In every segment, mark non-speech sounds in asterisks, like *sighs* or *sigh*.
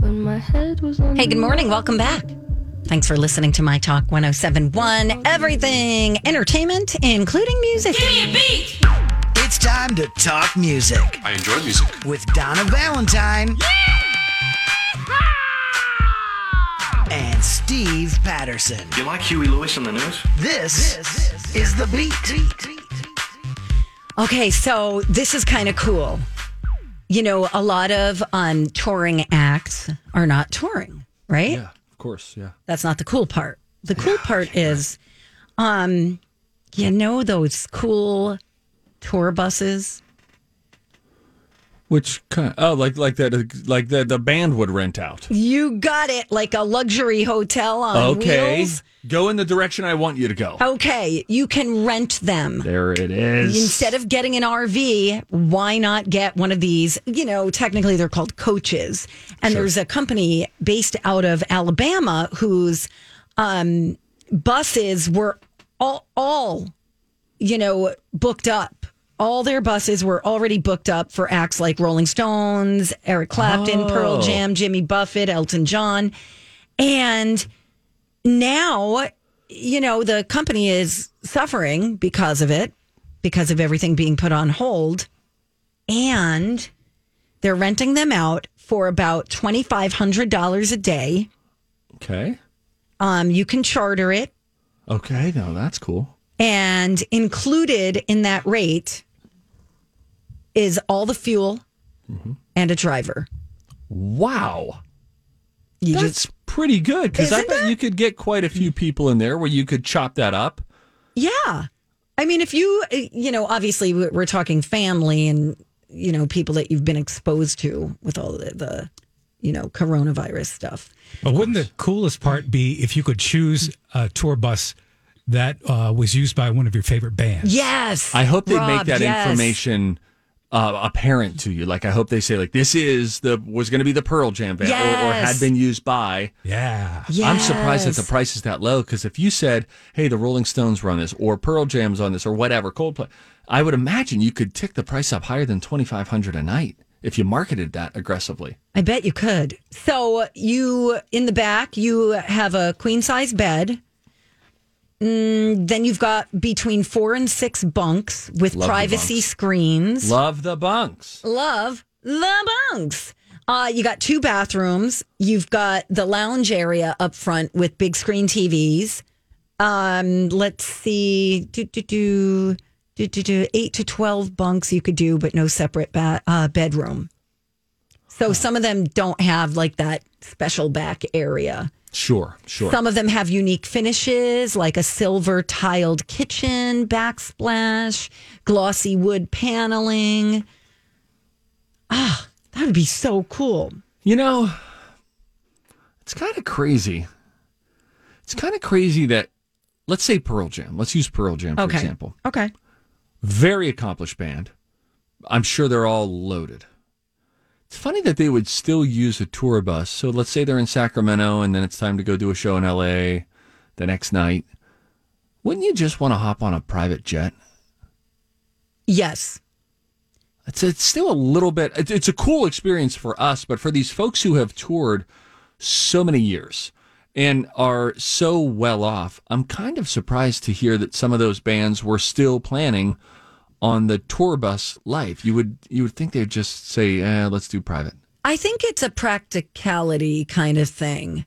Hey, good morning. Welcome back. Thanks for listening to My Talk 1071. Everything entertainment, including music. Give me a beat. It's time to talk music I enjoy music. with Donna Valentine and Steve Patterson. You like Huey Lewis in the news? This, is the beat. Okay, so this is kind of cool. You know, a lot of um, touring acts are not touring, right? Yeah, of course. Yeah. That's not the cool part. The cool part is, um, you know, those cool tour buses. Which kind? oh, like like that, like that the band would rent out. You got it, like a luxury hotel on Okay, wheels. go in the direction I want you to go. Okay, you can rent them. There it is. Instead of getting an RV, why not get one of these? You know, technically they're called coaches. And there's a company based out of Alabama whose um, buses were all, all, you know, booked up. All their buses were already booked up for acts like Rolling Stones, Eric Clapton, Pearl Oh. Jam, Jimmy Buffett, Elton John. And now, you know, the company is suffering because of it, because of everything being put on hold. And they're renting them out for about $2,500 a day. okay. Um, you can charter it. Okay. No, that's cool. And included in that rate is all the fuel and a driver. Wow. You That's just, pretty good because I bet that- you could get quite a few people in there where you could chop that up. yeah. I mean, if you, uh, you know, obviously we- we're talking family and, you know, people that you've been exposed to with all the, the you know, coronavirus stuff. But wouldn't the coolest part be if you could choose a tour bus that uh, was used by one of your favorite bands? Yes. I hope they make that yes. information uh, apparent to you. Like I hope they say like this is the was going to be the Pearl Jam band or, or had been used by. Yeah. I'm surprised that the price is that low because if you said, "Hey, the Rolling Stones were on this," or Pearl Jam's on this, or whatever, Coldplay, I would imagine you could tick the price up higher than twenty five hundred a night if you marketed that aggressively. I bet you could. So you in the back, you have a queen size bed. Mm, then you've got between four and six bunks with Love privacy bunks. screens. Love the bunks. Love the bunks. Uh, you got two bathrooms. You've got the lounge area up front with big screen TVs. Um, let's see, do, do, do, do, do, do, eight to twelve bunks you could do, but no separate ba- uh, bedroom. So some of them don't have like that special back area. Sure, sure. Some of them have unique finishes, like a silver tiled kitchen, backsplash, glossy wood paneling. Ah, that would be so cool. You know, it's kind of crazy. It's kind of crazy that, let's say Pearl Jam. Let's use Pearl Jam for Okay. example. Okay. Very accomplished band. I'm sure they're all loaded. It's funny that they would still use a tour bus. So let's say they're in Sacramento and then it's time to go do a show in LA the next night. Wouldn't you just want to hop on a private jet? Yes. It's, it's still a little bit, it- it's a cool experience for us, but for these folks who have toured so many years and are so well off, I'm kind of surprised to hear that some of those bands were still planning on the tour bus life. You would you would think they'd just say, eh, let's do private. I think it's a practicality kind of thing.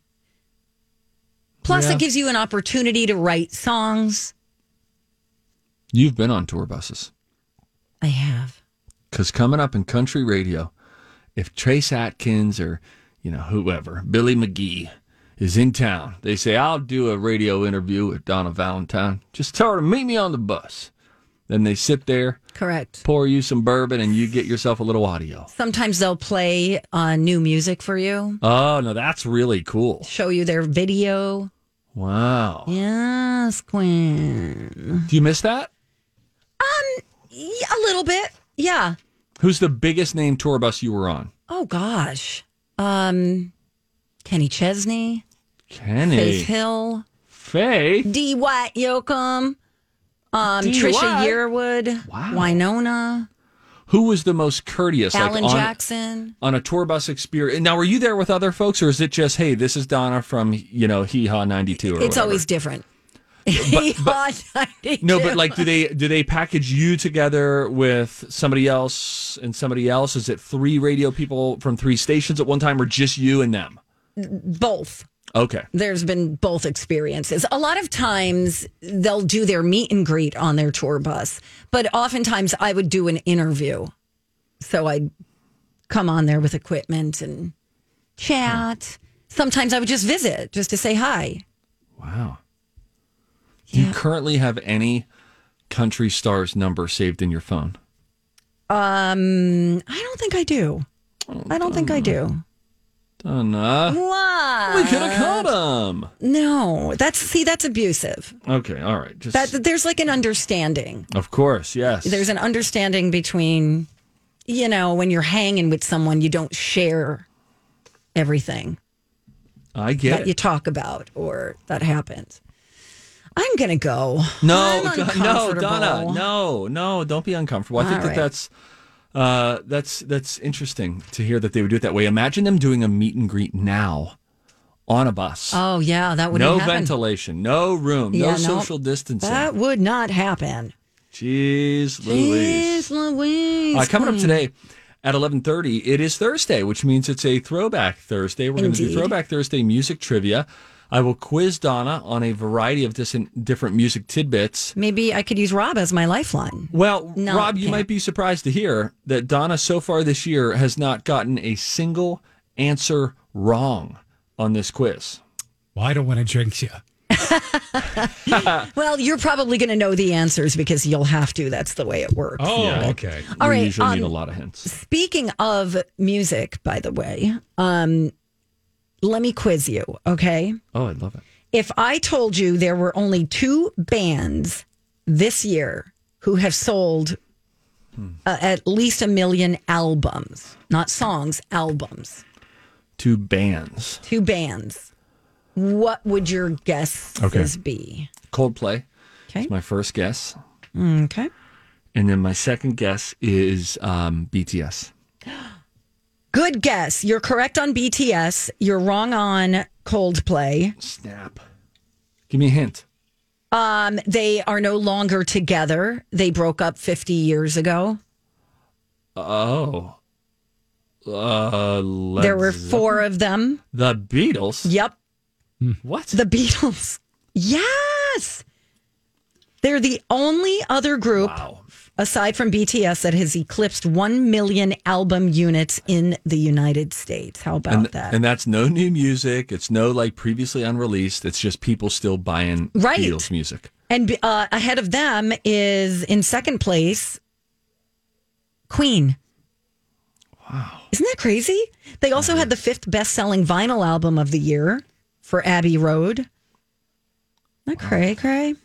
Plus, Yeah. it gives you an opportunity to write songs. You've been on tour buses. I have. Because coming up in country radio, if Trace Atkins or, you know, whoever, Billy McGee is in town, they say, I'll do a radio interview with Donna Valentine. Just tell her to meet me on the bus. Then they sit there, Correct. pour you some bourbon, and you get yourself a little audio. Sometimes they'll play uh, new music for you, Oh, no, that's really cool. show you their video. Wow. Yes, Quinn. Do you miss that? Yeah, a little bit. Yeah. Who's the biggest name tour bus you were on? Oh gosh. Um, Kenny Chesney, Kenny. Faith Hill, Faye. Dwight Yoakam, um, Trisha Yearwood, Wow. Wynonna, Who was the most courteous? Alan on, Jackson. on a tour bus experience. Now, were you there with other folks, or is it just, hey, this is Donna from you know Hee Haw ninety two? It's always different. no, but like, do they do they package you together with somebody else and somebody else? Is it three radio people from three stations at one time, or just you and them? both. Okay, There's been both experiences. A lot of times they'll do their meet and greet on their tour bus, but oftentimes I would do an interview. So I'd come on there with equipment and chat. Sometimes I would just visit just to say hi. wow. Do you currently have any country stars number saved in your phone? Um, I don't think I do. I don't think I do. Donna, uh, Why? we could have caught him. No, that's see, that's abusive. Okay, all right. Just That there's like an understanding. of course, yes. There's an understanding between, you know, when you're hanging with someone, you don't share everything I get that it. you talk about or that happens. I'm gonna go. No, I'm Don- no, uncomfortable. Donna, no, no, don't be uncomfortable. I think All that right. that's uh, that's that's interesting to hear that they would do it that way. Imagine them doing a meet and greet now on a bus. Oh yeah, that would no happen. No ventilation, no room, Yeah, no no. social distancing. That would not happen. Jeez Louise. Jeez Louise. Uh, coming up today at 11:30, it is Thursday, which means it's a throwback Thursday. We're going to do throwback Thursday music trivia. I will quiz Donna on a variety of different different music tidbits. Maybe I could use Rob as my lifeline. Well, No, Rob, you might be surprised to hear that Donna so far this year has not gotten a single answer wrong on this quiz. Well, I don't want to jinx you. *laughs* Well, you're probably going to know the answers because you'll have to. That's the way it works. Oh, Yeah. okay. All we right, usually need um, a lot of hints. Speaking of music, by the way, um, let me quiz you, okay? Oh, I'd love it. If I told you there were only two bands this year who have sold uh, at least a million albums, not songs, albums, Two bands. two bands, what would your guesses Okay. be? Coldplay Okay. is my first guess. Okay. And then my second guess is um, BTS. *gasps* Good guess. You're correct on BTS. You're wrong on Coldplay. Snap. Give me a hint. Um, they are no longer together. They broke up 50 years ago. Oh. Uh, there were four of them. The Beatles? Yep. What? The Beatles. Yes. They're the only other group wow. Aside from BTS that has eclipsed 1 million album units in the United States. How about And, that? and that's no new music. It's no like previously unreleased. It's just people still buying Right. Beatles music. And uh, ahead of them is in second place, Queen. Wow. Isn't that crazy? They also had the fifth best selling vinyl album of the year for Abbey Road. That cray cray?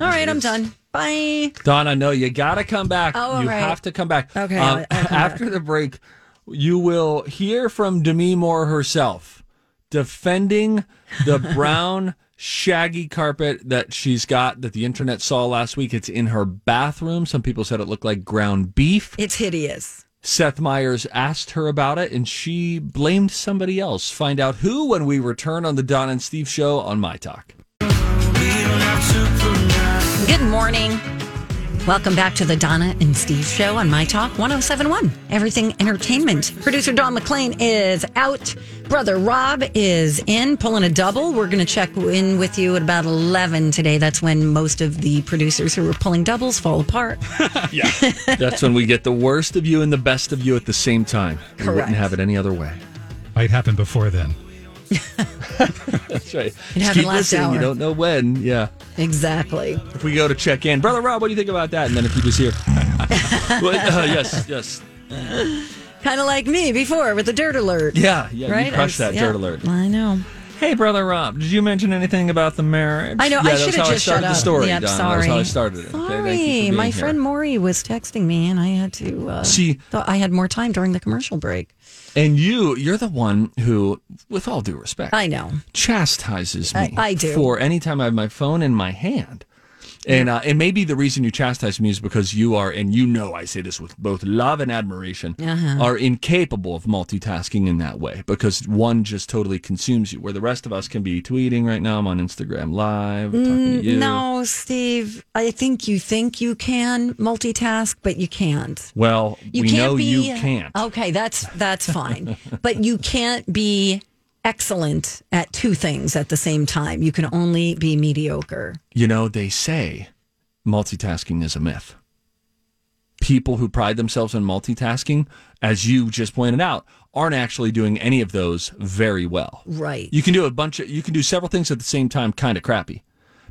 All right, I'm done. Bye. Donna, no, you got to come back. Oh, you right. have to come back. Okay, Um, I'll- I'll come after the break, you will hear from Demi Moore herself defending the *laughs* brown shaggy carpet that she's got that the internet saw last week. It's in her bathroom. Some people said it looked like ground beef. It's hideous. Seth Meyers asked her about it, and she blamed somebody else. Find out who when we return on the Don and Steve show on My Talk. Good morning. Welcome back to the Donna and Steve show on My Talk 1071, Everything Entertainment. Producer Don McClain is out. Brother Rob is in, pulling a double. We're going to check in with you at about 11 today. That's when most of the producers who are pulling doubles fall apart. *laughs* *laughs* Yeah. That's when we get the worst of you and the best of you at the same time. We wouldn't have it any other way. Might happen before then. *laughs* That's right. Just keep listening. You don't know when. Yeah. Exactly. If we go to check in, brother Rob, what do you think about that? And then if he was here, Well, uh, yes, yes, Kind of like me before with the dirt alert. yeah, yeah. Right? You crushed that was- dirt alert. I know. Hey, brother Rob, did you mention anything about the marriage? I know. Yeah, I should have just started shut the story. Donna. sorry. That was how I started it. Sorry, you being my here. friend Maury was texting me, and I had to uh, See- Thought I had more time during the commercial break. And you, you're the one who, with all due respect, I know. chastises me. I- I do. for any time I have my phone in my hand. And uh, and maybe the reason you chastise me is because you are, and you know, I say this with both love and admiration, Uh-huh. are incapable of multitasking in that way because one just totally consumes you. Where the rest of us can be tweeting right now. I'm on Instagram Live talking to you. Mm, No, Steve. I think you think you can multitask, but you can't. Well, You we can't know be. you can't. Okay, that's that's fine, *laughs* but you can't be excellent at two things at the same time. You can only be mediocre. You know, they say multitasking is a myth. People who pride themselves on multitasking, as you just pointed out, aren't actually doing any of those very well. Right. You can do a bunch of, you can do several things at the same time, kind of crappy,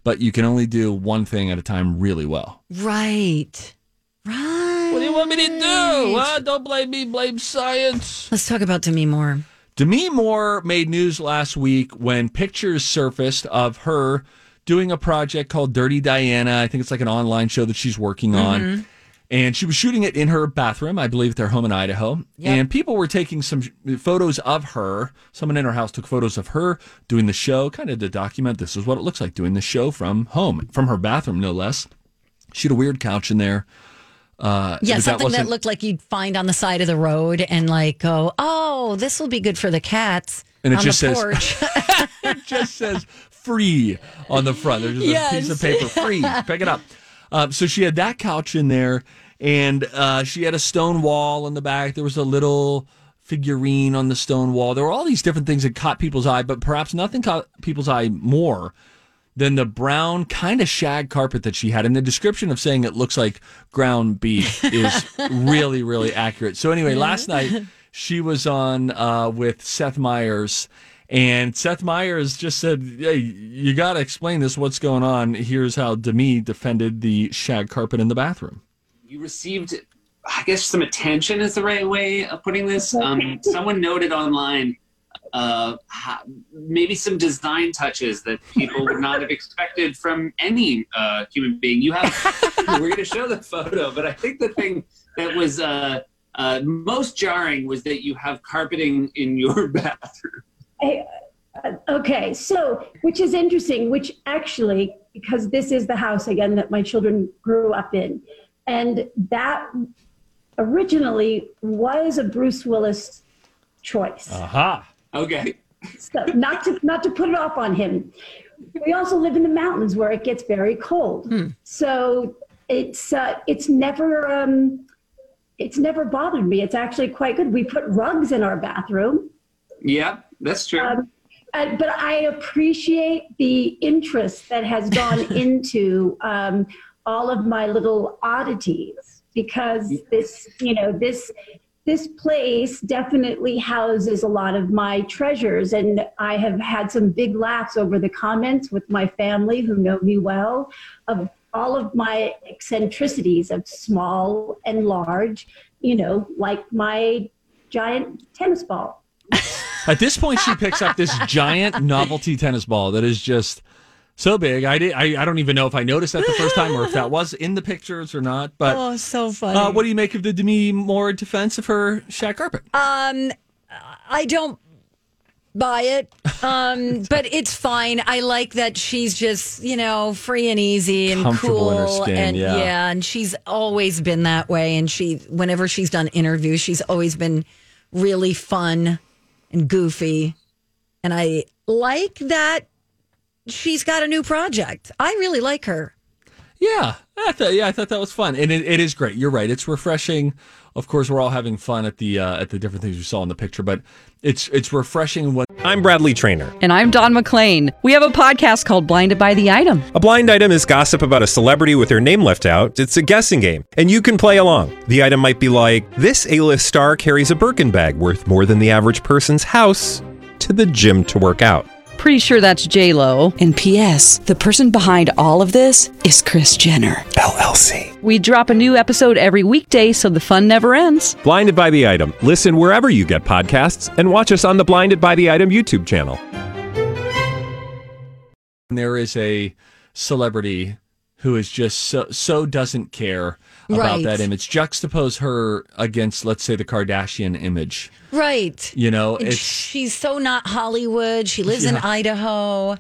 but you can only do one thing at a time really well. Right. Right. What do you want me to do? Huh? Don't blame me, blame science. Let's talk about Demi Moore. Demi Moore made news last week when pictures surfaced of her doing a project called Dirty Diana. I think it's like an online show that she's working on. Mm-hmm. And she was shooting it in her bathroom, I believe, at their home in Idaho. And people were taking some photos of her. Someone in her house took photos of her doing the show, kind of to document this is what it looks like doing the show from home, from her bathroom, no less. She had a weird couch in there. Uh, Yeah, something that, wasn't- looked like you'd find on the side of the road and like go, oh, this will be good for the cats And it on just the says- porch. *laughs* *laughs* it just says free on the front. There's just a piece of paper, free. *laughs* Pick it up. Um, so she had that couch in there, and uh, she had a stone wall in the back. There was a little figurine on the stone wall. There were all these different things that caught people's eye, but perhaps nothing caught people's eye more than the brown kind of shag carpet that she had. And the description of saying it looks like ground beef is *laughs* really, really accurate. So anyway, last night she was on uh, with Seth Meyers. And Seth Meyers just said, "Hey, you got to explain this. What's going on? Here's how Demi defended the shag carpet in the bathroom." you received i guess some attention is the right way of putting this um, *laughs* someone noted online uh, maybe some design touches that people would not have expected from any uh, human being you have *laughs* we're going to show the photo but i think the thing that was uh, uh, most jarring was that you have carpeting in your *laughs* bathroom Uh, okay, so which is interesting, which actually, because this is the house again that my children grew up in, and that originally was a Bruce Willis choice. Aha! Okay So not to not to put it off on him. We also live in the mountains where it gets very cold, so it's uh, it's never um, it's never bothered me. It's actually quite good. We put rugs in our bathroom. yeah that's true Um, uh, but I appreciate the interest that has gone *laughs* into um, all of my little oddities because this, you know, this this place definitely houses a lot of my treasures, and I have had some big laughs over the comments with my family who know me well of all of my eccentricities of small and large, you know, like my giant tennis ball. At this point, she picks up this giant novelty tennis ball that is just so big. I did. I, I don't even know if I noticed that the first time or if that *laughs* was in the pictures or not. But oh, so funny. uh, what do you make of the Demi Moore defense of her shag carpet? Um, I don't buy it, um, *laughs* but it's fine. I like that she's just you know free and easy and cool, skin, and yeah. and she's always been that way. And she, whenever she's done interviews, she's always been really fun and goofy, and I like that. She's got a new project. I really like her. Yeah, I thought, yeah, I thought that was fun, and it, it is great. You're right; it's refreshing. Of course, we're all having fun at the uh, at the different things we saw in the picture, but it's it's refreshing when I'm Bradley Trainer. And I'm Don McClain. We have a podcast called Blinded by the Item. A blind item is gossip about a celebrity with their name left out. It's a guessing game, and you can play along. The item might be like this: A-list star carries a Birkin bag worth more than the average person's house to the gym to work out. Pretty sure that's J Lo. And P.S. The person behind all of this is Kris Jenner LLC. We drop a new episode every weekday, so the fun never ends. Blinded by the item. Listen wherever you get podcasts, and watch us on the Blinded by the Item YouTube channel. There is a celebrity who is just so so doesn't care about Right. that image. Juxtapose her against, let's say, the Kardashian image. Right. You know, it's she's so not Hollywood. She lives in Idaho.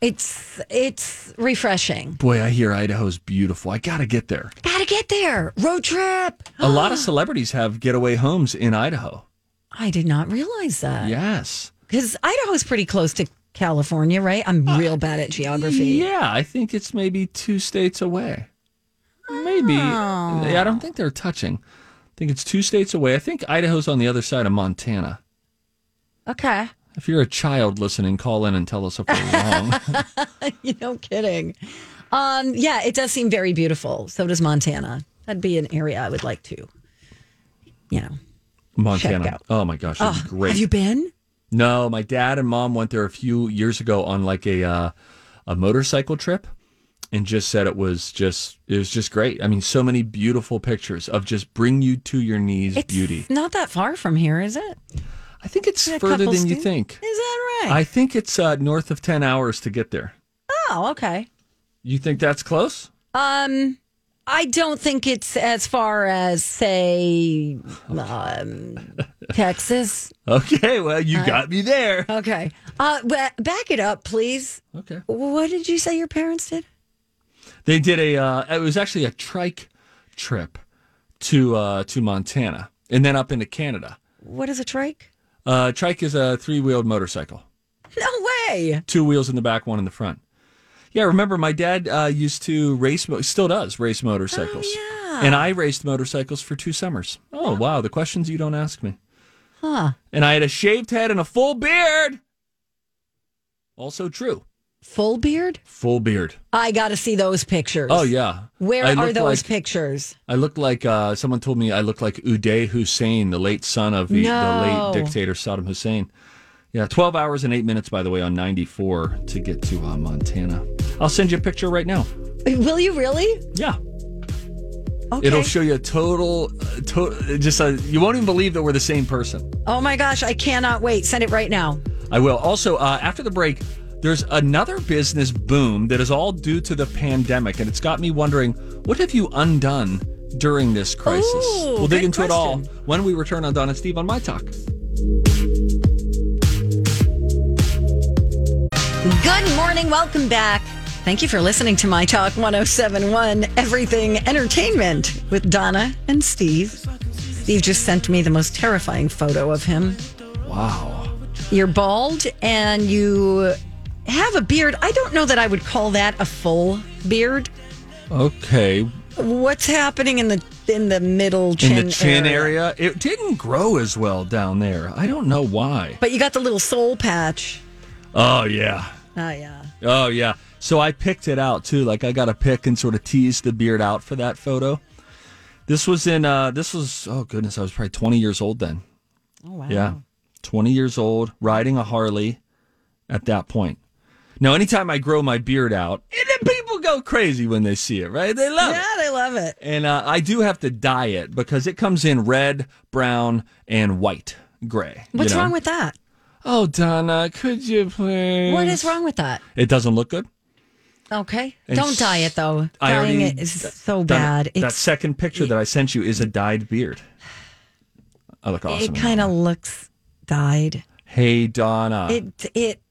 It's it's refreshing. boy, I hear Idaho's beautiful. I got to get there. Gotta get there. Road trip. A lot of *gasps* celebrities have getaway homes in Idaho. I did not realize that. Yes. Because Idaho's pretty close to California, right? I'm real bad at geography. Uh, Yeah, I think it's maybe two states away. Maybe. yeah I don't think they're touching. I think it's two states away. I think Idaho's on the other side of Montana. Okay. If you're a child listening, call in and tell us if we're wrong. *laughs* *laughs* you know, kidding. Um, yeah, it does seem very beautiful. So does Montana. That'd be an area I would like to, you know. Montana. Oh my gosh, Oh, great. Have you been? No, my dad and mom went there a few years ago on like a uh, a motorcycle trip, and just said it was just it was just great. I mean, so many beautiful pictures of just bring you to your knees It's beauty. not that far from here, is it? I think it's further than you think. Is that right? I think it's uh, north of ten hours to get there. oh, okay. You think that's close? Um, I don't think it's as far as say um, *laughs* Texas. Okay, well, you Uh, got me there. Okay. Uh, back it up, please. Okay. What did you say your parents did? They did a. Uh, it was actually a trike trip to uh, to Montana and then up into Canada. What is a trike? Uh, trike is a three wheeled motorcycle, No way. two wheels in the back, one in the front. Yeah, remember my dad uh, used to race, still does race motorcycles. Oh, yeah. And I raced motorcycles for two summers. Oh wow, the questions you don't ask me. Huh. And I had a shaved head and a full beard. Also true, Full beard? full beard. I got to see those pictures. Oh yeah. Where I are those like- pictures? I look like uh, someone told me I look like Uday Hussein, the late son of the, No. the late dictator Saddam Hussein. Yeah, 12 hours and eight minutes, by the way, on 94 to get to uh, Montana. I'll send you a picture right now. Will you really? Yeah. Okay. It'll show you a total, uh, to- just a, you won't even believe that we're the same person. oh my gosh, I cannot wait. Send it right now. I will. Also, uh, after the break, there's another business boom that is all due to the pandemic, and it's got me wondering what have you undone during this crisis? Ooh, we'll dig into it all when we return on Don and Steve on My Talk. Good morning. Welcome back. Thank you for listening to My Talk 1071 Everything Entertainment with Donna and Steve. Steve just sent me the most terrifying photo of him. Wow. You're bald and you have a beard. I don't know that I would call that a full beard. Okay. What's happening in the in the middle chin In the chin area. it didn't grow as well down there. I don't know why. But you got the little soul patch. Oh, yeah. Oh yeah. Oh, yeah. So I picked it out too. Like I got to pick and sort of tease the beard out for that photo. This was in, uh, this was, oh goodness, I was probably 20 years old then. Oh wow. Yeah. 20 years old, riding a Harley at that point. Now, anytime I grow my beard out, and then people go crazy when they see it, right? They love it. Yeah, they love it. And uh, I do have to dye it because it comes in red, brown, and white, gray. you What's know? wrong with that? Oh, Donna, could you please? What is wrong with that? It doesn't look good. Okay. And Don't dye it though. I Dyeing it is so done it. bad. that second picture that I sent you is a dyed beard. I look awesome. it kind of looks dyed. Hey, Donna. It it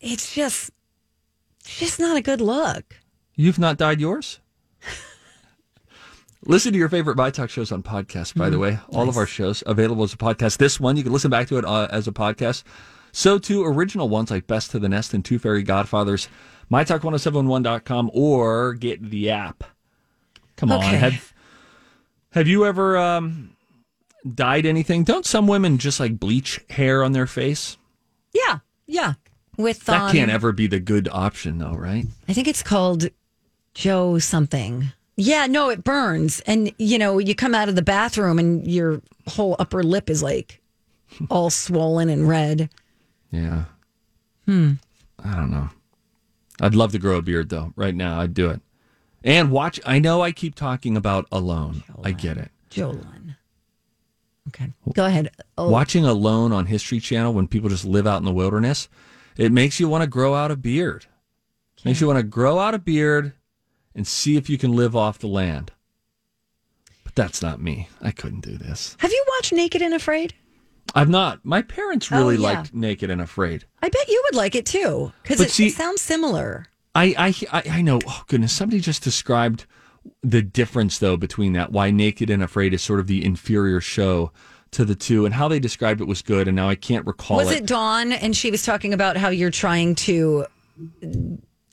it's just just not a good look. You've not dyed yours? *laughs* listen to your favorite My Talk shows on podcast, by Mm-hmm. the way. All of our shows available as a podcast. This one, you can listen back to it uh, as a podcast. So, too, original ones like Best to the Nest and Two Fairy Godfathers, mytalk1071.com, or get the app. Come on. Have, have you ever um, dyed anything? Don't some women just like bleach hair on their face? Yeah, yeah. With That um, can't ever be the good option, though, right? I think it's called Joe something. Yeah, no, it burns, and you know you come out of the bathroom and your whole upper lip is like all swollen and red. Yeah. Hmm. I don't know. I'd love to grow a beard though. Right now, I'd do it. And watch. I know I keep talking about Alone. I get it. Jolene. Okay. Go ahead. Oh, Watching Alone on History Channel when people just live out in the wilderness, it makes you want to grow out a beard. Makes you want to grow out a beard and see if you can live off the land. But that's not me. I couldn't do this. Have you watched Naked and Afraid? I've not. My parents really Oh, yeah. liked Naked and Afraid. I bet you would like it too because it, it sounds similar. I, I I I know. Oh goodness, somebody just described the difference though between that. Why Naked and Afraid is sort of the inferior show to the two, and how they described it was good. And now I can't recall Was it. it Dawn? And she was talking about how you're trying to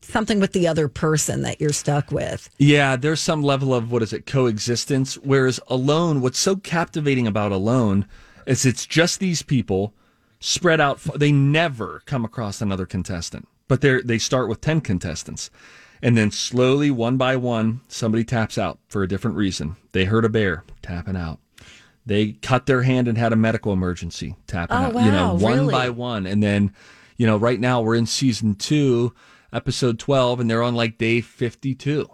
something with the other person that you're stuck with. Yeah, there's some level of what is it coexistence. Whereas Alone, what's so captivating about Alone is it's just these people spread out. They never come across another contestant, but they they start with ten contestants, and then slowly, one by one, somebody taps out for a different reason. They heard a bear, tapping out. They cut their hand and had a medical emergency, tapping Oh, out. You know, one really? by one, and then, you know, right now we're in season two, episode twelve, and they're on like day fifty-two,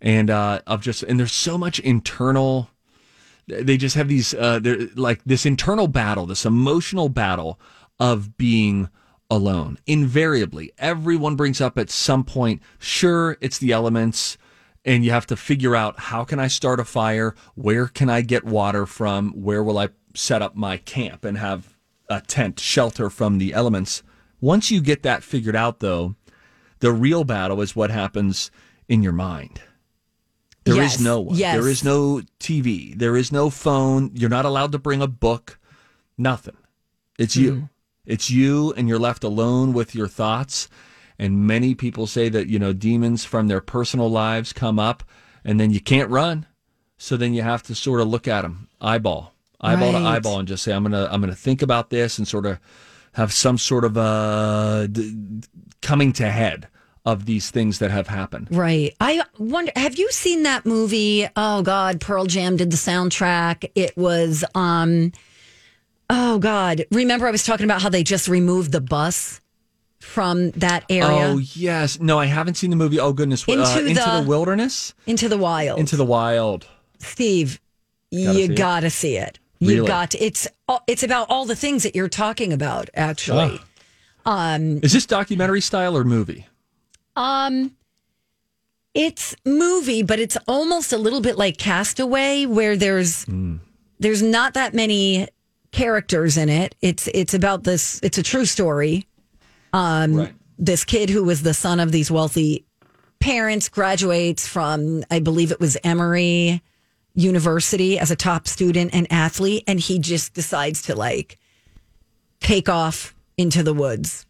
and uh, of just and there's so much internal they just have these uh they're like this internal battle this emotional battle of being alone invariably everyone brings up at some point sure it's the elements and you have to figure out how can i start a fire where can i get water from where will i set up my camp and have a tent shelter from the elements once you get that figured out though the real battle is what happens in your mind there is Yes, no one. yes. There is no TV. There is no phone. You're not allowed to bring a book. Nothing. It's you. Mm. It's you, and you're left alone with your thoughts. And many people say that, you know, demons from their personal lives come up, and then you can't run. So then you have to sort of look at them eyeball, eyeball to eyeball, and just say, I'm going to, I'm going to think about this and sort of have some sort of uh, d- coming to head of these things that have happened. Right. I wonder have you seen that movie? Oh god, Pearl Jam did the soundtrack. It was um Oh god. Remember I was talking about how they just removed the bus from that area Oh yes, no, I haven't seen the movie. Oh goodness, uh, Into into the- the wilderness, into the wild. into the wild. Steve, Gotta you it. got to see it. You Really? got to, it's it's about all the things that you're talking about actually. Um Is this documentary style or movie? Um, it's movie, but it's almost a little bit like Castaway, where there's there's not that many characters in it. It's it's about this. It's a true story. Um, this kid who was the son of these wealthy parents graduates from, I believe it was Emory University as a top student and athlete, and he just decides to like take off into the woods.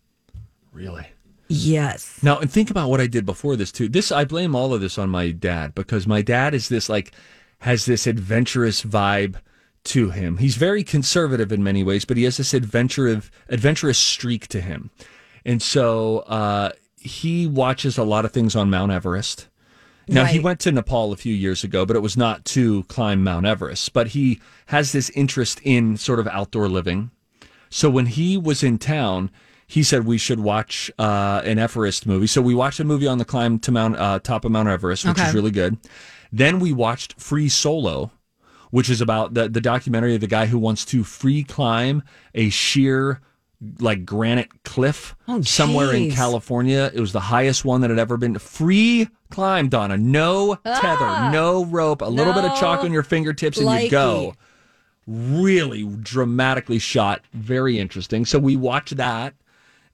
Really? Yes. Now, and think about what I did before this too. This I blame all of this on my dad because my dad is this like has this adventurous vibe to him. He's very conservative in many ways, but he has this adventurous adventurous streak to him. And so uh, he watches a lot of things on Mount Everest. Now he went to Nepal a few years ago, but it was not to climb Mount Everest. But he has this interest in sort of outdoor living. So when he was in town, he said we should watch uh, an Everest movie. So we watched a movie on the climb to Mount uh, top of Mount Everest, which Okay. is really good. Then we watched Free Solo, which is about the the documentary of the guy who wants to free climb a sheer like granite cliff Oh, somewhere in. California. It was the highest one that had ever been free climb, Donna. No tether, no rope, a little bit of chalk Ah. on your fingertips, and you go really dramatically shot. Very interesting. So we watched that.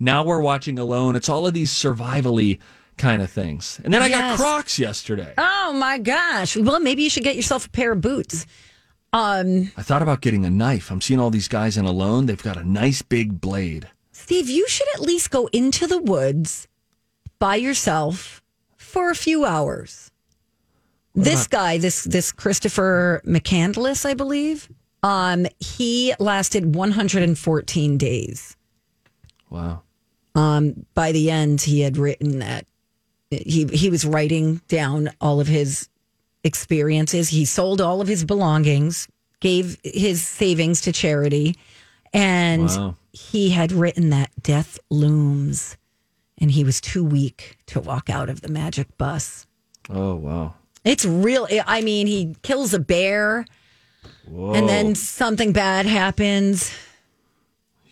Now we're watching Alone. It's all of these survivally kind of things. And then I got Crocs yesterday. Oh my gosh. Well, maybe you should get yourself a pair of boots. Um, I thought about getting a knife. I'm seeing all these guys in Alone. They've got a nice big blade. Steve, you should at least go into the woods by yourself for a few hours. this guy, this this Christopher McCandless, I believe, um, he lasted 114 days. Wow. Um, by the end, he had written that he he was writing down all of his experiences. He sold all of his belongings, gave his savings to charity, And Wow. he had written that death looms, and he was too weak to walk out of the magic bus. Oh wow. It's real. I mean, he kills a bear, and then something bad happens.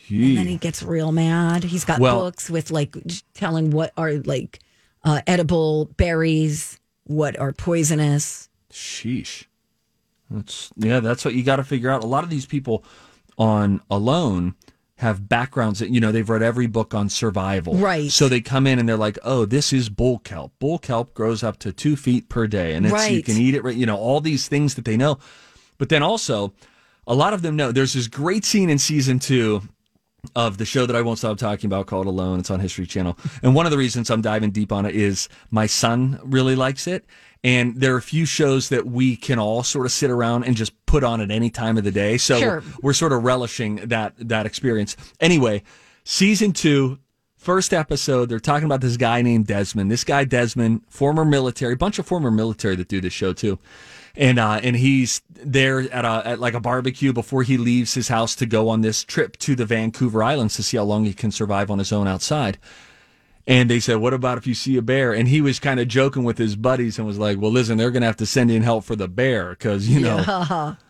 And then he gets real mad. He's got Well- books with like telling what are like uh, edible berries, what are poisonous. Sheesh. That's yeah, that's what you got to figure out. A lot of these people on Alone have backgrounds that you know they've read every book on survival, Right. So they come in and they're like, "Oh, this is bull kelp. Bull kelp grows up to two feet per day, and it's, you can eat it. right You know, all these things that they know. But then also, a lot of them know. There's this great scene in season two of the show that I won't stop talking about called Alone. It's on History Channel. And one of the reasons I'm diving deep on it is my son really likes it. And there are a few shows that we can all sort of sit around and just put on at any time of the day. So Sure. we're sort of relishing that that experience. Anyway, season two, first episode, they're talking about this guy named Desmond. This guy Desmond, former military, bunch of former military that do this show too. And uh, and he's there at a at like a barbecue before he leaves his house to go on this trip to the Vancouver Islands to see how long he can survive on his own outside. And they said, "What about if you see a bear?" And he was kind of joking with his buddies and was like, "Well, listen, they're going to have to send in help for the bear because you know." Yeah. *laughs*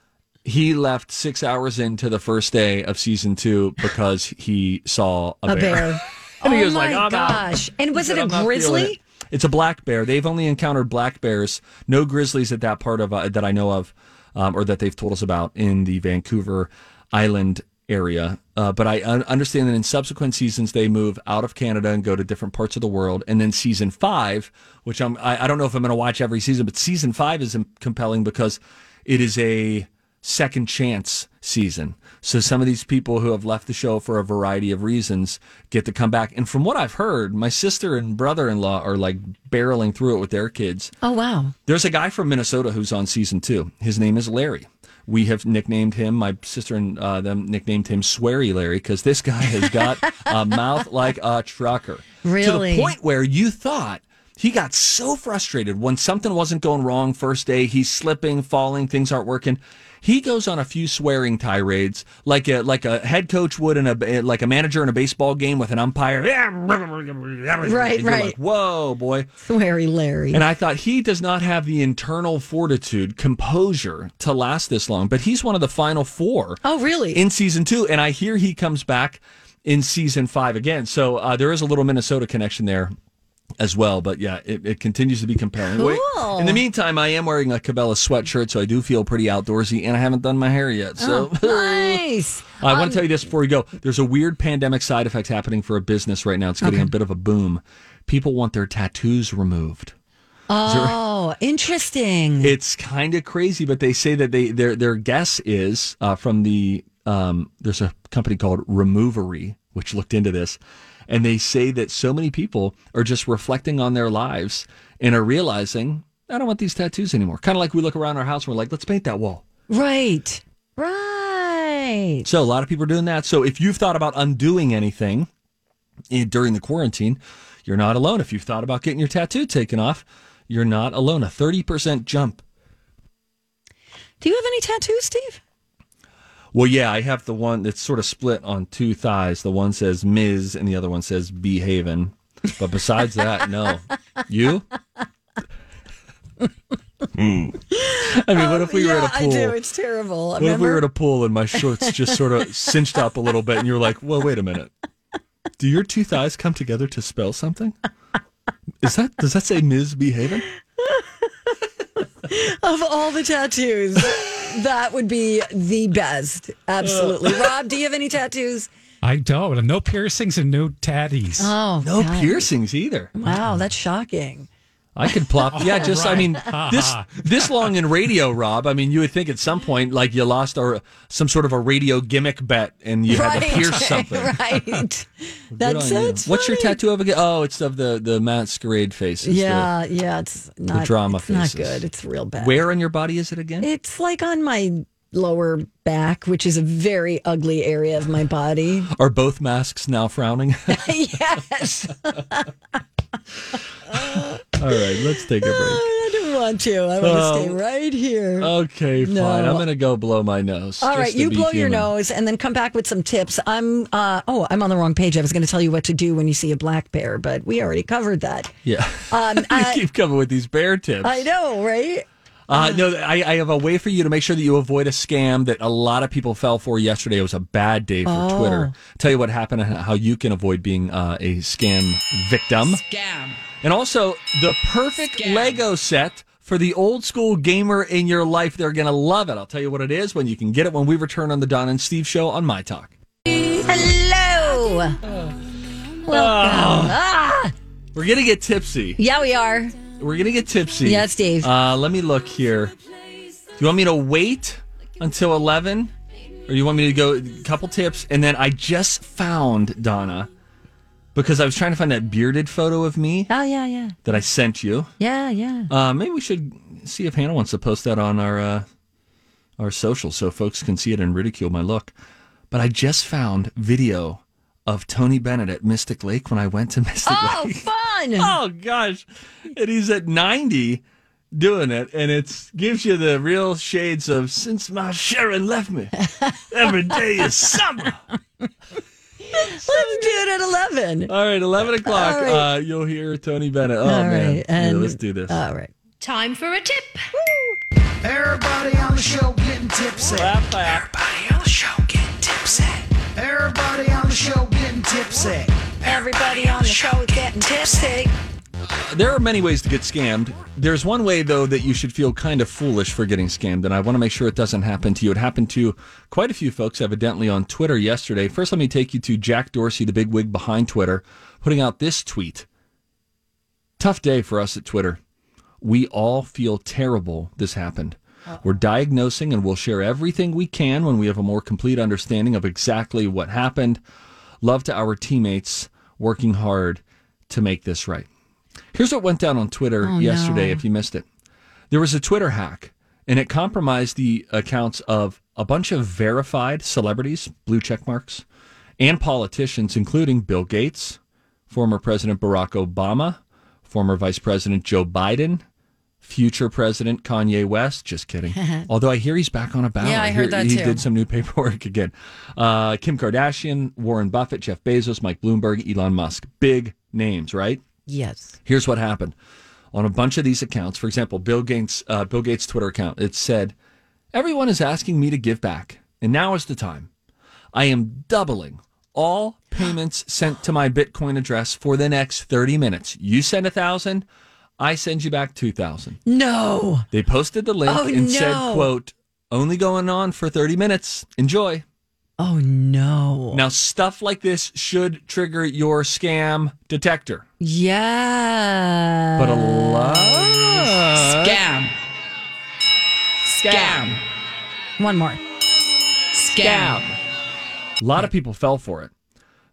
he left six hours into the first day of season two because he saw a, A bear. *laughs* and he oh was my like, gosh! And was it "I'm a grizzly? It." It's a black bear. They've only encountered black bears, no grizzlies at that part of uh, that I know of, um, or that they've told us about in the Vancouver Island area. Uh, but I un- understand that in subsequent seasons they move out of Canada and go to different parts of the world. And then season five, which I'm I, I don't know if I'm going to watch every season, but season five is compelling because it is a second chance season. So some of these people who have left the show for a variety of reasons get to come back. And from what I've heard, my sister and brother-in-law are like barreling through it with their kids. Oh wow! There's a guy from Minnesota who's on season two. His name is Larry. We have nicknamed him. My sister and uh, them nicknamed him Sweary Larry because this guy has got *laughs* a mouth like a trucker. Really? To the point where you thought he got so frustrated when something wasn't going wrong first day. He's slipping, falling, things aren't working. He goes on a few swearing tirades, like a like a head coach would in a like a manager in a baseball game with an umpire. *laughs* Right, right. like, Whoa, boy! Sweary Larry. And I thought he does not have the internal fortitude, composure to last this long. But he's one of the final four oh really? in season two. And I hear he comes back in season five again. So uh, there is a little Minnesota connection there as well. But yeah, it, it continues to be compelling. Wait, Cool. in the meantime, I am wearing a Cabela sweatshirt, so I do feel pretty outdoorsy, and I haven't done my hair yet. So Oh, *laughs* nice. I want to tell you this before we go. There's a weird pandemic side effect happening for a business right now. It's getting a bit of a boom. People want their tattoos removed. Oh, interesting. It's kind of crazy, but they say that they their their guess is uh, from the um, there's a company called Removery which looked into this, and they say that so many people are just reflecting on their lives and are realizing I don't want these tattoos anymore. Kind of like we look around our house and we're like, let's paint that wall. right. Right. So a lot of people are doing that. So if you've thought about undoing anything during the quarantine, you're not alone. If you've thought about getting your tattoo taken off, you're not alone. A 30% jump. Do you have any tattoos, Steve? Well, yeah, I have the one that's sort of split on two thighs. The one says Ms. and the other one says Behaven. But besides that, no. You? Hmm. I mean, what if we were yeah, at a pool? I do. It's terrible. What if we were at a pool and my shorts just sort of *laughs* cinched up a little bit and you're like, well, wait a minute. Do your two thighs come together to spell something? Is that does that say Ms. Behaven? *laughs* of all the tattoos, that would be the best. Absolutely. Rob, do you have any tattoos? I don't. No piercings and no tatties. Oh, No God. piercings either. Wow, that's shocking. I could plop. *laughs* Yeah, just I mean this *laughs* this long in radio, Rob. I mean, you would think at some point like you lost a some sort of a radio gimmick bet and you had to pierce *laughs* something. right. That's you. it. What's your tattoo of again? Oh, it's of the the masquerade faces. Yeah, yeah. It's not the drama It's not good. It's real bad. where on your body is it again? It's like on my lower back, which is a very ugly area of my body. Are both masks now frowning? *laughs* *laughs* yes. All right, let's take a break. I don't want to. I want to Oh. stay right here. Okay, fine. No. I'm going to go blow my nose. All right, to you blow your nose and then come back with some tips. I'm uh oh, I'm on the wrong page. I was going to tell you what to do when you see a black bear, but we already covered that. Yeah. Um, *laughs* you uh, keep coming with these bear tips. I know, right? Uh, no, I, I have a way for you to make sure that you avoid a scam that a lot of people fell for yesterday. It was a bad day for Oh. Twitter. Tell you what happened and how you can avoid being uh, a scam victim. Scam. And also the perfect Lego set for the old school gamer in your life. They're going to love it. I'll tell you what it is when you can get it when we return on the Don and Steve show on My Talk. Hello. Welcome. Ah, We're going to get tipsy. yeah, we are. We're going to get tipsy. Yes, Steve. Uh, let me look here. Do you want me to wait until 11? Or do you want me to go a couple tips? And then I just found, Donna, because I was trying to find that bearded photo of me Oh yeah, yeah, that I sent you. yeah, yeah. Uh, maybe we should see if Hannah wants to post that on our uh, our social so folks can see it and ridicule my look. But I just found video of Tony Bennett at Mystic Lake when I went to *laughs* Mystic Oh, Lake. fun! Oh gosh, and he's at ninety doing it, and it gives you the real shades of since my Sharon left me. *laughs* Every day is summer. Let's do it at eleven. All right, eleven o'clock. All right. Uh, you'll hear Tony Bennett. Oh All man, right, Yeah, and- let's do this. All right. Time for a tip. Everybody on the show getting tipsy. Everybody on the show getting tipsy. Everybody on the show getting tipsy. Everybody on the show is getting tipsy. There are many ways to get scammed. There's one way, though, that you should feel kind of foolish for getting scammed, and I want to make sure it doesn't happen to you. It happened to quite a few folks, evidently, on Twitter yesterday. First, let me take you to Jack Dorsey, the big wig behind Twitter, putting out this tweet. Tough day for us at Twitter. We all feel terrible this happened. Oh. We're diagnosing and we'll share everything we can when we have a more complete understanding of exactly what happened. Love to our teammates working hard to make this right. Here's what went down on Twitter Oh, yesterday no. if you missed it. There was a Twitter hack and it compromised the accounts of a bunch of verified celebrities, blue check marks, and politicians, including Bill Gates, former President Barack Obama, former Vice President Joe Biden, future President Kanye West. Just kidding. *laughs* Although I hear he's back on a ballot. Yeah, I heard hear that he too. did some new *laughs* paperwork again. Uh, Kim Kardashian, Warren Buffett, Jeff Bezos, Mike Bloomberg, Elon Musk. Big names, right? Yes. Here's what happened on a bunch of these accounts. For example, Bill Gates, uh, Bill Gates' Twitter account. It said, "Everyone is asking me to give back, and now is the time. I am doubling all payments sent to my Bitcoin address for the next 30 minutes. You send a thousand, I send you back two thousand. No. They posted the link Oh, and said, "quote Only going on for 30 minutes. Enjoy." Oh no. Now, stuff like this should trigger your scam detector. Yeah. But a lot. Scam. Scam. One more. Scam. A lot of people fell for it,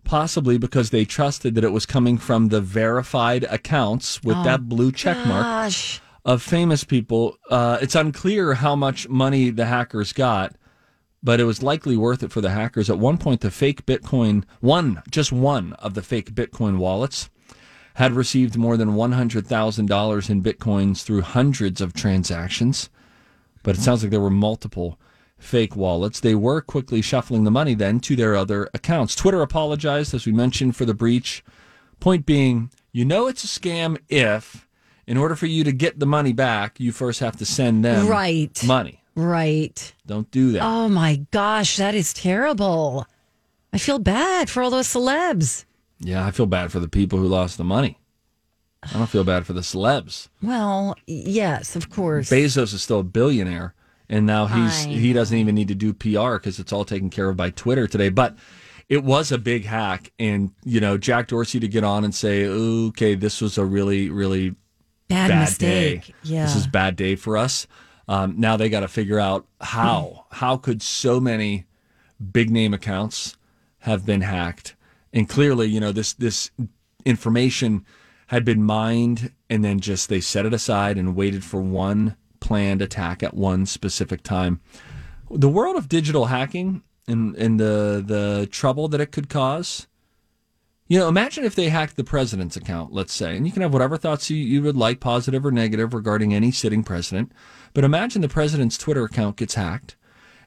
possibly because they trusted that it was coming from the verified accounts with that blue check mark of famous people. Uh, it's unclear how much money the hackers got, but it was likely worth it for the hackers. At one point, the fake Bitcoin, one, just one of the fake Bitcoin wallets, had received more than $100,000 in Bitcoins through hundreds of transactions. But it sounds like there were multiple fake wallets. They were quickly shuffling the money then to their other accounts. Twitter apologized, as we mentioned, for the breach. Point being, you know it's a scam if, in order for you to get the money back, you first have to send them Right. money. Right. Don't do that. Oh my gosh, that is terrible. I feel bad for all those celebs. Yeah, I feel bad for the people who lost the money. I don't feel bad for the celebs. Well, yes, of course. Bezos is still a billionaire, and now he's I he doesn't even need to do PR because it's all taken care of by Twitter today. But it was a big hack, and you know Jack Dorsey to get on and say, "Okay, this was a really really bad, bad mistake. day. Yeah. This is bad day for us." Um, now they got to figure out how how could so many big name accounts have been hacked, and clearly, you know this this information had been mined and then just they set it aside and waited for one planned attack at one specific time. The world of digital hacking and, and the the trouble that it could cause You know, imagine if they hacked the president's account, let's say, and you can have whatever thoughts you, you would like, positive or negative, regarding any sitting president. But imagine the president's Twitter account gets hacked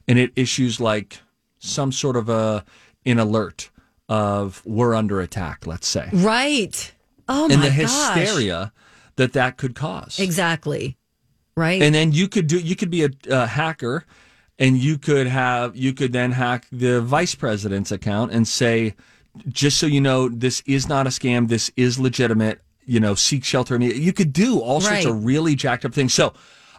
and it issues like some sort of a an alert of we're under attack, let's say. Right. Oh my god. and the gosh. hysteria that that could cause. Exactly. Right. And then you could do you could be a, a hacker and you could have you could then hack the vice president's account and say just so you know this is not a scam this is legitimate you know seek shelter you could do all sorts Right. of really jacked up things so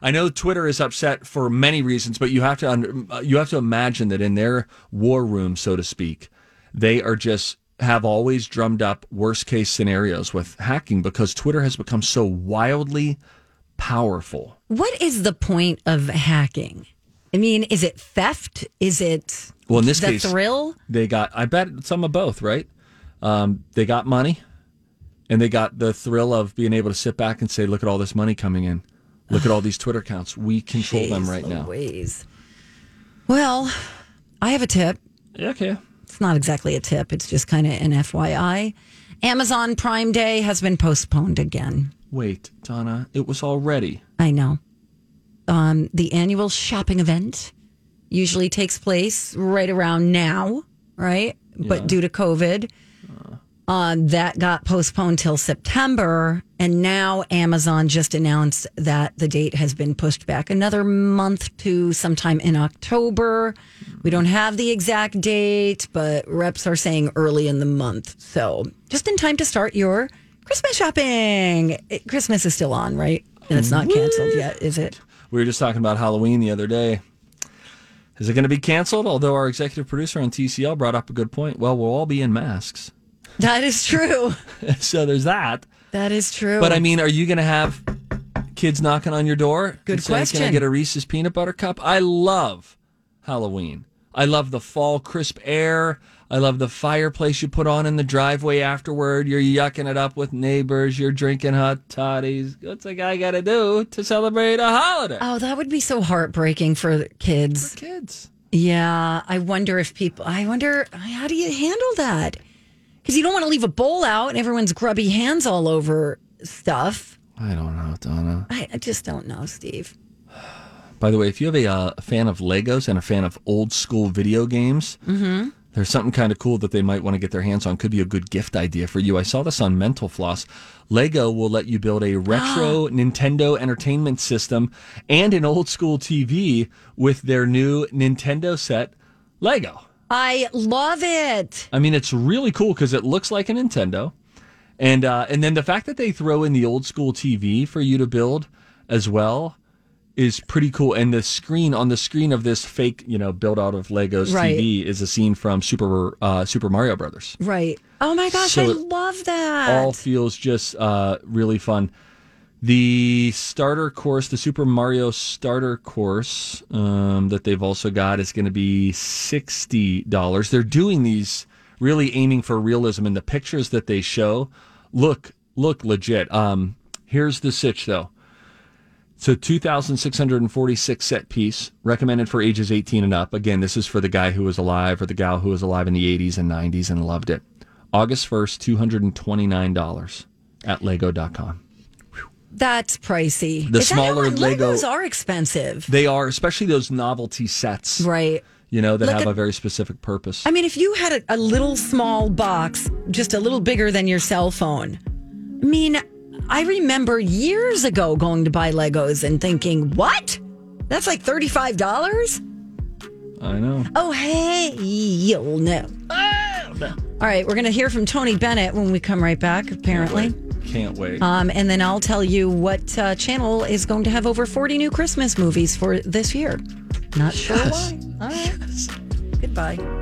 I know Twitter is upset for many reasons, but you have to under, you have to imagine that in their war room, so to speak, they are just have always drummed up worst case scenarios with hacking because Twitter has become so wildly powerful. what is the point of hacking? I mean, is it theft? Is it Well, in this the case, thrill? they got I bet some of both, right? Um, they got money, and they got the thrill of being able to sit back and say, "Look at all this money coming in. Look at all these Twitter accounts. We control them Jeez right now." Louise. Well, I have a tip. Okay. It's not exactly a tip. It's just kind of an FYI. Amazon Prime Day has been postponed again. Wait, Donna, it was already. I know. Um, the annual shopping event usually takes place right around now, right? But due to COVID, um, that got postponed till September. And now Amazon just announced that the date has been pushed back another month to sometime in October. We don't have the exact date, but reps are saying early in the month. So just in time to start your Christmas shopping. It, Christmas is still on, right? And it's not canceled mm-hmm. yet, is it? We were just talking about Halloween the other day. Is it going to be canceled? Although our executive producer on TCL brought up a good point. Well, we'll all be in masks. That is true. *laughs* so there's that. That is true. But I mean, are you going to have kids knocking on your door? Good saying, Can I get a Reese's peanut butter cup? I love Halloween. I love the fall crisp air. I love the fireplace you put on in the driveway afterward. You're yucking it up with neighbors. You're drinking hot toddies. What's a guy got to do to celebrate a holiday? Oh, that would be so heartbreaking for kids. For kids. Yeah, I wonder if people. I wonder how do you handle that? Because you don't want to leave a bowl out and everyone's grubby hands all over stuff. I don't know, Donna. I, I just don't know, Steve. *sighs* By the way, if you have a, uh, a fan of Legos and a fan of old school video games, Mm-hmm. There's something kind of cool that they might want to get their hands on. Could be a good gift idea for you. I saw this on Mental Floss. Lego will let you build a *gasps* retro Nintendo entertainment system and an old school TV with their new Nintendo set Lego. I love it. I mean, it's really cool because it looks like a Nintendo, and uh, and then the fact that they throw in the old school TV for you to build as well is pretty cool. And the screen on the screen of this fake, you know, built out of Legos Right. TV is a scene from Super uh, Super Mario Brothers. Right. Oh my gosh, So I love that. All feels just uh, really fun. The starter course, the Super Mario starter course um, that they've also got is going to be sixty dollars. They're doing these really aiming for realism, and the pictures that they show look look legit. Um, here's the sitch though. A 2,646 set piece, recommended for ages 18 and up. Again, this is for the guy who was alive or the gal who was alive in the 80s and 90s and loved it. August 1st, $229 at lego.com. That's pricey. The Is that smaller how- Lego- Legos are expensive. They are, especially those novelty sets, Right. you know, that Look have at- a very specific purpose. I mean, if you had a, a little small box, just a little bigger than your cell phone, I mean, I remember years ago going to buy Legos and thinking, what? That's like $35? I know. Oh, hey, you'll know. All right, we're going to hear from Tony Bennett when we come right back, apparently. Can't wait. Um, and then I'll tell you what uh, channel is going to have over 40 new Christmas movies for this year. Not sure why. All right. Goodbye.